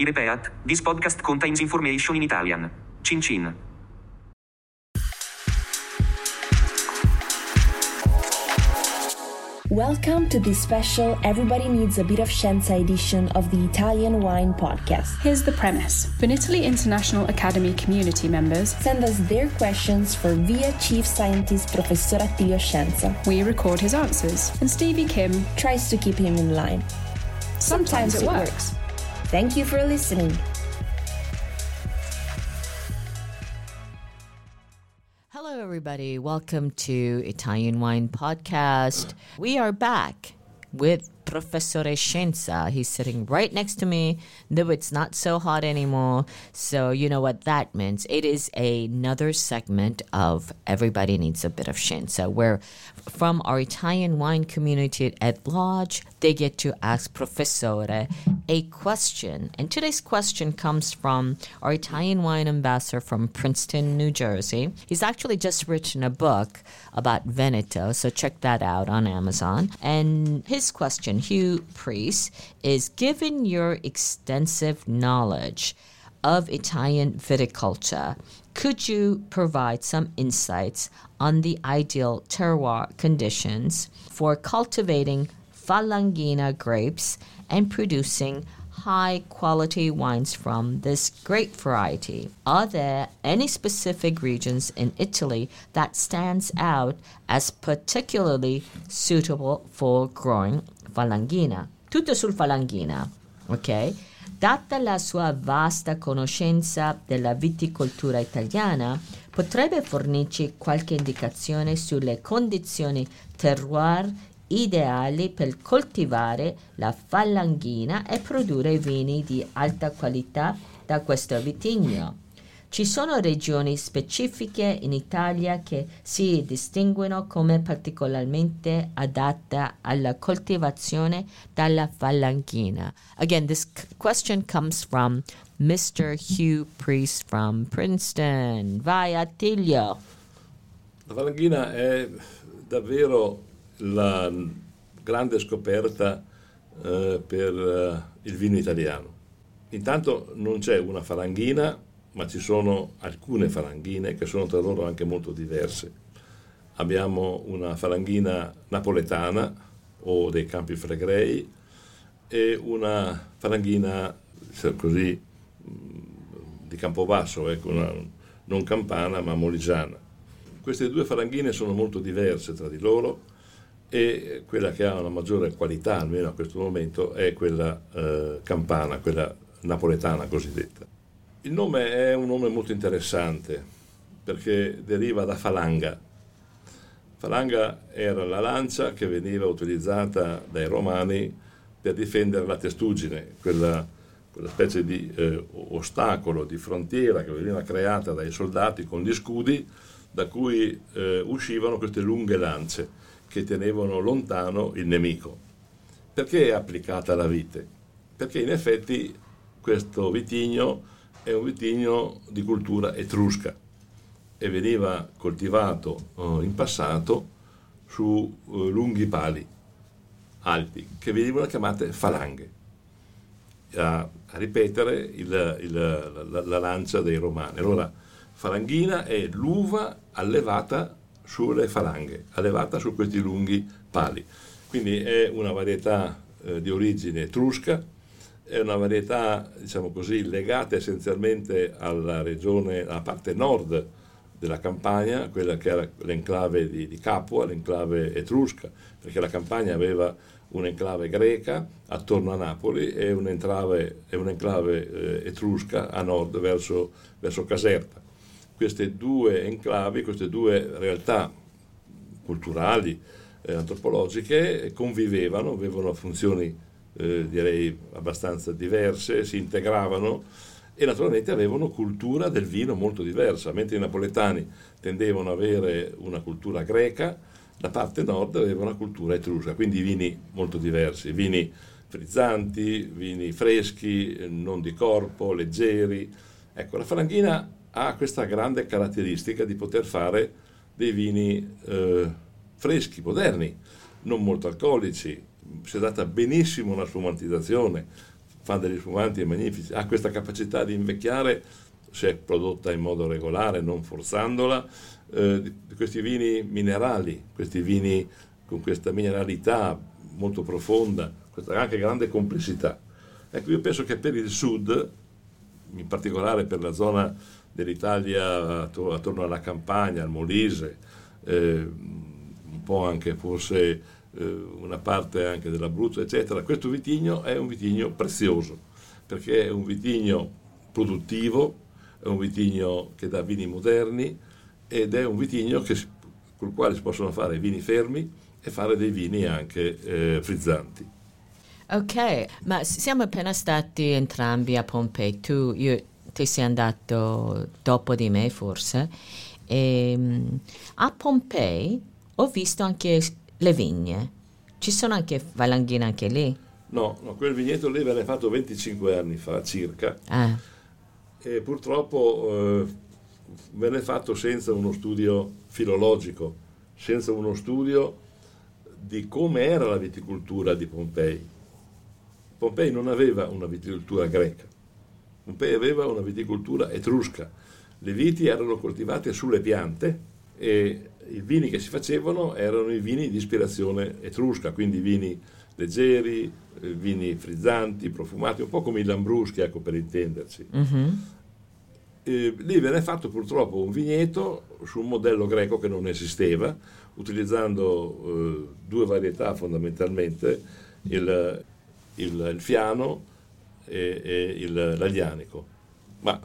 I repeat, this podcast contains information in Italian. Cin cin. Welcome to this special Everybody Needs a Bit of Scienza edition of the Italian Wine Podcast. Here's the premise Vinitaly International Academy community members Send us their questions for via Chief Scientist Professor Attilio Scienza. We record his answers, and Stevie Kim tries to keep him in line. Sometimes, it works. Thank you for listening. Hello, everybody. Welcome to Italian Wine Podcast. We are back with Professore Scienza. He's sitting right next to me. though it's not so hot anymore. So, you know what that means. It is another segment of Everybody Needs a Bit of Scienza, where from our Italian wine community at large, they get to ask Professore a question. And today's question comes from our Italian wine ambassador from Princeton, New Jersey. He's actually just written a book about Veneto, so check that out on Amazon. And his question, Hugh Priest, is given your extensive knowledge of Italian viticulture, could you provide some insights on the ideal terroir conditions for cultivating Falangina grapes and producing high quality wines from this grape variety. Are there any specific regions in Italy that stands out as particularly suitable for growing Falangina? Tutto sul Falangina, ok? Data la sua vasta conoscenza della viticoltura italiana, potrebbe fornirci qualche indicazione sulle condizioni terroir ideali per coltivare la falanghina e produrre vini di alta qualità da questo vitigno. Ci sono regioni specifiche in Italia che si distinguono come particolarmente adatte alla coltivazione della falanghina. Again, this question comes from Mr. Hugh Priest from Princeton. Vai Attilio. La falanghina è davvero la grande scoperta eh, per eh, il vino italiano. Intanto non c'è una falanghina, ma ci sono alcune falanghine che sono tra loro anche molto diverse. Abbiamo una falanghina napoletana o dei Campi Flegrei e una falanghina così di Campobasso, ecco, una, non campana ma moligiana. Queste due falanghine sono molto diverse tra di loro e quella che ha una maggiore qualità, almeno a questo momento, è quella eh, campana, quella napoletana cosiddetta. Il nome è un nome molto interessante perché deriva da falanga. Falanga era la lancia che veniva utilizzata dai romani per difendere la testuggine, quella, quella specie di eh, ostacolo, di frontiera che veniva creata dai soldati con gli scudi da cui eh, uscivano queste lunghe lance che tenevano lontano il nemico. Perché è applicata alla vite? Perché in effetti questo vitigno è un vitigno di cultura etrusca e veniva coltivato eh, in passato su eh, lunghi pali alti che venivano chiamate falanghe a, a ripetere il, il, la, la, lancia dei romani. Allora, falanghina è l'uva allevata sulle falanghe, allevata su questi lunghi pali. Quindi è una varietà eh, di origine etrusca, è una varietà, diciamo così, legata essenzialmente alla regione, alla parte nord della Campania, quella che era l'enclave di, di Capua, l'enclave etrusca, perché la Campania aveva un'enclave greca attorno a Napoli e un'enclave, un'enclave eh, etrusca a nord verso, verso Caserta. Queste due enclavi, queste due realtà culturali, eh, antropologiche, convivevano, avevano funzioni eh, direi abbastanza diverse, si integravano e naturalmente avevano cultura del vino molto diversa, mentre i napoletani tendevano ad avere una cultura greca, la parte nord aveva una cultura etrusca, quindi vini molto diversi, vini frizzanti, vini freschi, non di corpo, leggeri. Ecco, la Falanghina ha questa grande caratteristica di poter fare dei vini eh, freschi, moderni, non molto alcolici, si è data benissimo una sfumantizzazione, fa degli sfumanti magnifici, ha questa capacità di invecchiare se è prodotta in modo regolare, non forzandola, eh, questi vini minerali, questi vini con questa mineralità molto profonda, questa anche grande complessità. Ecco, io penso che per il sud, in particolare per la zona dell'Italia attorno alla Campania, al Molise, eh, un po' anche forse eh, una parte anche dell'Abruzzo, eccetera, questo vitigno è un vitigno prezioso, perché è un vitigno produttivo, è un vitigno che dà vini moderni ed è un vitigno che, col quale si possono fare vini fermi e fare dei vini anche eh, frizzanti. Ok, ma siamo appena stati entrambi a Pompei, tu io, ti sei andato dopo di me forse, e, ehm, a Pompei ho visto anche le vigne, ci sono anche valanghine anche lì? No, no, quel vigneto lì venne fatto 25 anni fa circa ah. e purtroppo eh, venne fatto senza uno studio filologico, senza uno studio di come era la viticoltura di Pompei. Pompei non aveva una viticoltura greca, Pompei aveva una viticoltura etrusca. Le viti erano coltivate sulle piante e i vini che si facevano erano i vini di ispirazione etrusca, quindi vini leggeri, eh, vini frizzanti, profumati, un po' come i lambruschi, ecco per intenderci. Mm-hmm. Eh, lì venne fatto purtroppo un vigneto su un modello greco che non esisteva, utilizzando eh, due varietà fondamentalmente, il, il, il fiano e, e il, l'aglianico, ma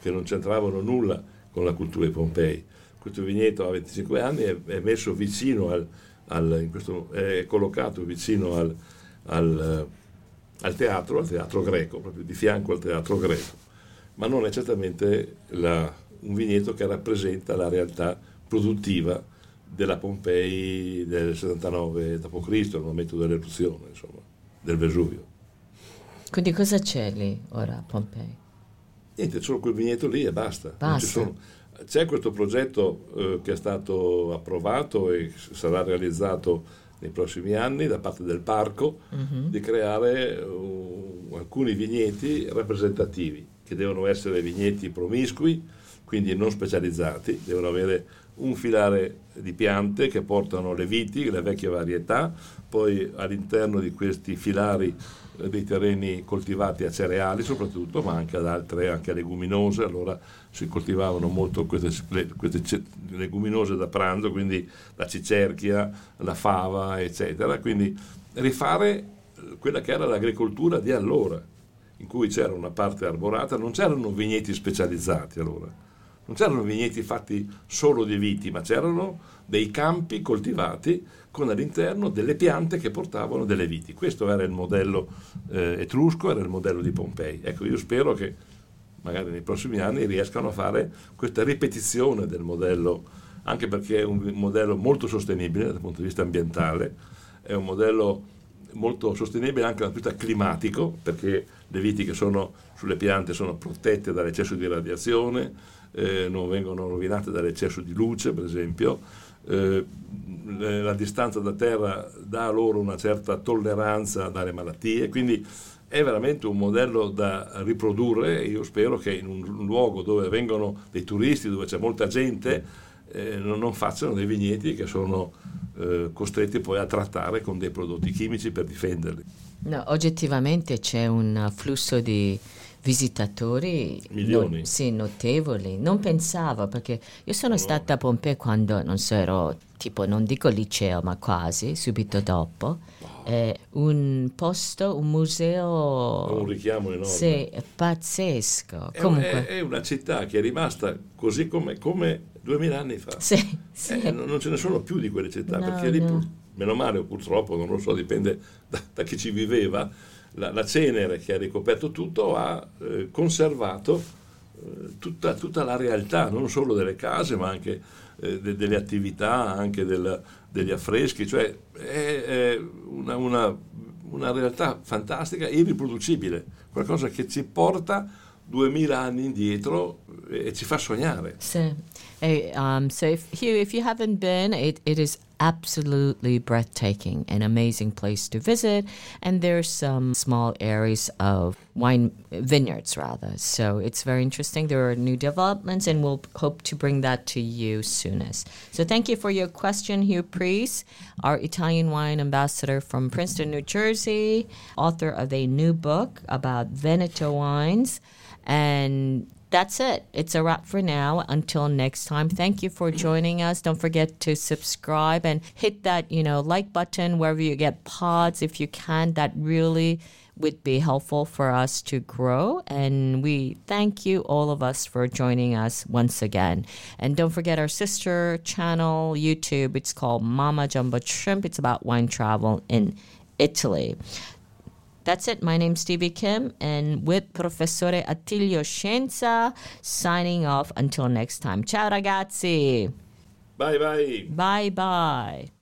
che non c'entravano nulla con la cultura di Pompei. Questo vigneto ha 25 anni, è, è messo vicino al, al questo, è collocato vicino al, al, al, teatro, al teatro greco, proprio di fianco al teatro greco, ma non è certamente la, un vigneto che rappresenta la realtà produttiva della Pompei del 79 d.C., al momento dell'eruzione, insomma, del Vesuvio. Quindi cosa c'è lì ora a Pompei? Niente, solo quel vigneto lì e basta. Basta. C'è questo progetto eh, che è stato approvato e sarà realizzato nei prossimi anni da parte del parco mm-hmm. di creare uh, alcuni vigneti rappresentativi che devono essere vigneti promiscui, quindi non specializzati, devono avere un filare di piante che portano le viti, le vecchie varietà, poi all'interno di questi filari dei terreni coltivati a cereali soprattutto, ma anche ad altre, anche a leguminose, allora si coltivavano molto queste, queste leguminose da pranzo, quindi la cicerchia, la fava, eccetera, quindi rifare eh, quella che era l'agricoltura di allora, in cui c'era una parte arborata, non c'erano vigneti specializzati allora non c'erano vigneti fatti solo di viti, ma c'erano dei campi coltivati con all'interno delle piante che portavano delle viti. Questo era il modello eh, etrusco, era il modello di Pompei. Ecco, io spero che magari nei prossimi anni riescano a fare questa ripetizione del modello, anche perché è un modello molto sostenibile dal punto di vista ambientale, è un modello molto sostenibile anche dal punto di vista climatico, perché le viti che sono sulle piante sono protette dall'eccesso di radiazione, eh, non vengono rovinate dall'eccesso di luce, per esempio. Eh, la distanza da terra dà loro una certa tolleranza dalle malattie, quindi è veramente un modello da riprodurre e io spero che in un luogo dove vengono dei turisti, dove c'è molta gente, eh, non facciano dei vigneti che sono eh, costretti poi a trattare con dei prodotti chimici per difenderli. No, oggettivamente c'è un flusso di visitatori Milioni. No, sì, notevoli. Non pensavo perché io sono no. stata a Pompei quando non so, ero tipo, non dico liceo, ma quasi, subito dopo. È un posto, un museo. Un richiamo enorme. Sì, pazzesco. È, Comunque. è, è una città che è rimasta così come, come duemila anni fa. Sì, sì. Eh, non ce ne sono più di quelle città No, perché lì, no. pur- meno male o purtroppo, non lo so, dipende da, da chi ci viveva la, la cenere che ha ricoperto tutto ha eh, conservato eh, tutta, tutta, la realtà, non solo delle case, ma anche eh, de, delle attività, anche del, degli affreschi, cioè è, è una, una, una realtà fantastica e irriproducibile, qualcosa che ci porta duemila anni indietro e ci fa sognare. Sì. Hey, um, so if Hugh, if you haven't been, it, it is absolutely breathtaking, an amazing place to visit, and there's some small areas of wine vineyards rather. So it's very interesting. There are new developments, and we'll hope to bring that to you soonest. So thank you for your question, Hugh Priest, our Italian wine ambassador from Princeton, New Jersey, author of a new book about Veneto wines. And that's it. It's a wrap for now. Until next time, thank you for joining us. Don't forget to subscribe and hit that, you know, like button wherever you get pods if you can. That really would be helpful for us to grow. And we thank you, all of us, for joining us once again. And don't forget our sister channel, YouTube. It's called Mama Jumbo Shrimp. It's about wine travel in Italy. That's it. My name's Stevie Kim, and with Professore Attilio Scienza, signing off until next time. Ciao, ragazzi. Bye bye. Bye bye.